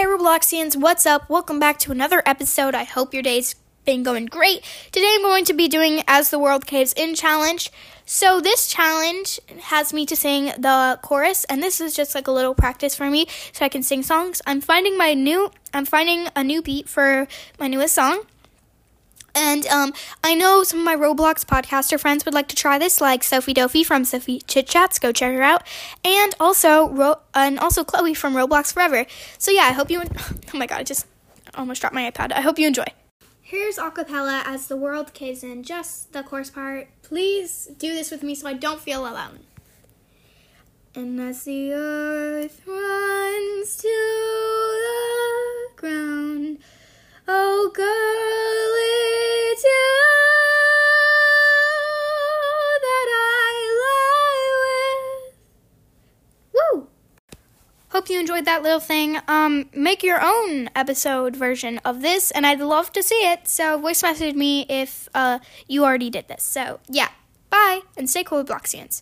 Hey Robloxians, what's up? Welcome back to another episode. I hope your day's been going great. Today I'm going to be doing As the World Caves In challenge. So this challenge has me to sing the chorus and this is just like a little practice for me so I can sing songs. I'm finding my new I'm finding a new beat for my newest song. And um, I know some of my Roblox podcaster friends would like to try this, like Sophie Dophie from Sophie Chit Chats. Go check her out, and also Ro- and also Chloe from Roblox Forever. So yeah, I hope you. En- oh my god, I just almost dropped my iPad. I hope you enjoy. Here's acapella as the world caves in, just the chorus part. Please do this with me so I don't feel alone. And as the earth runs to the ground, oh girl, Hope you enjoyed that little thing. Um, make your own episode version of this, and I'd love to see it. So voice message me if uh, you already did this. So yeah, bye, and stay cool, Bloxians.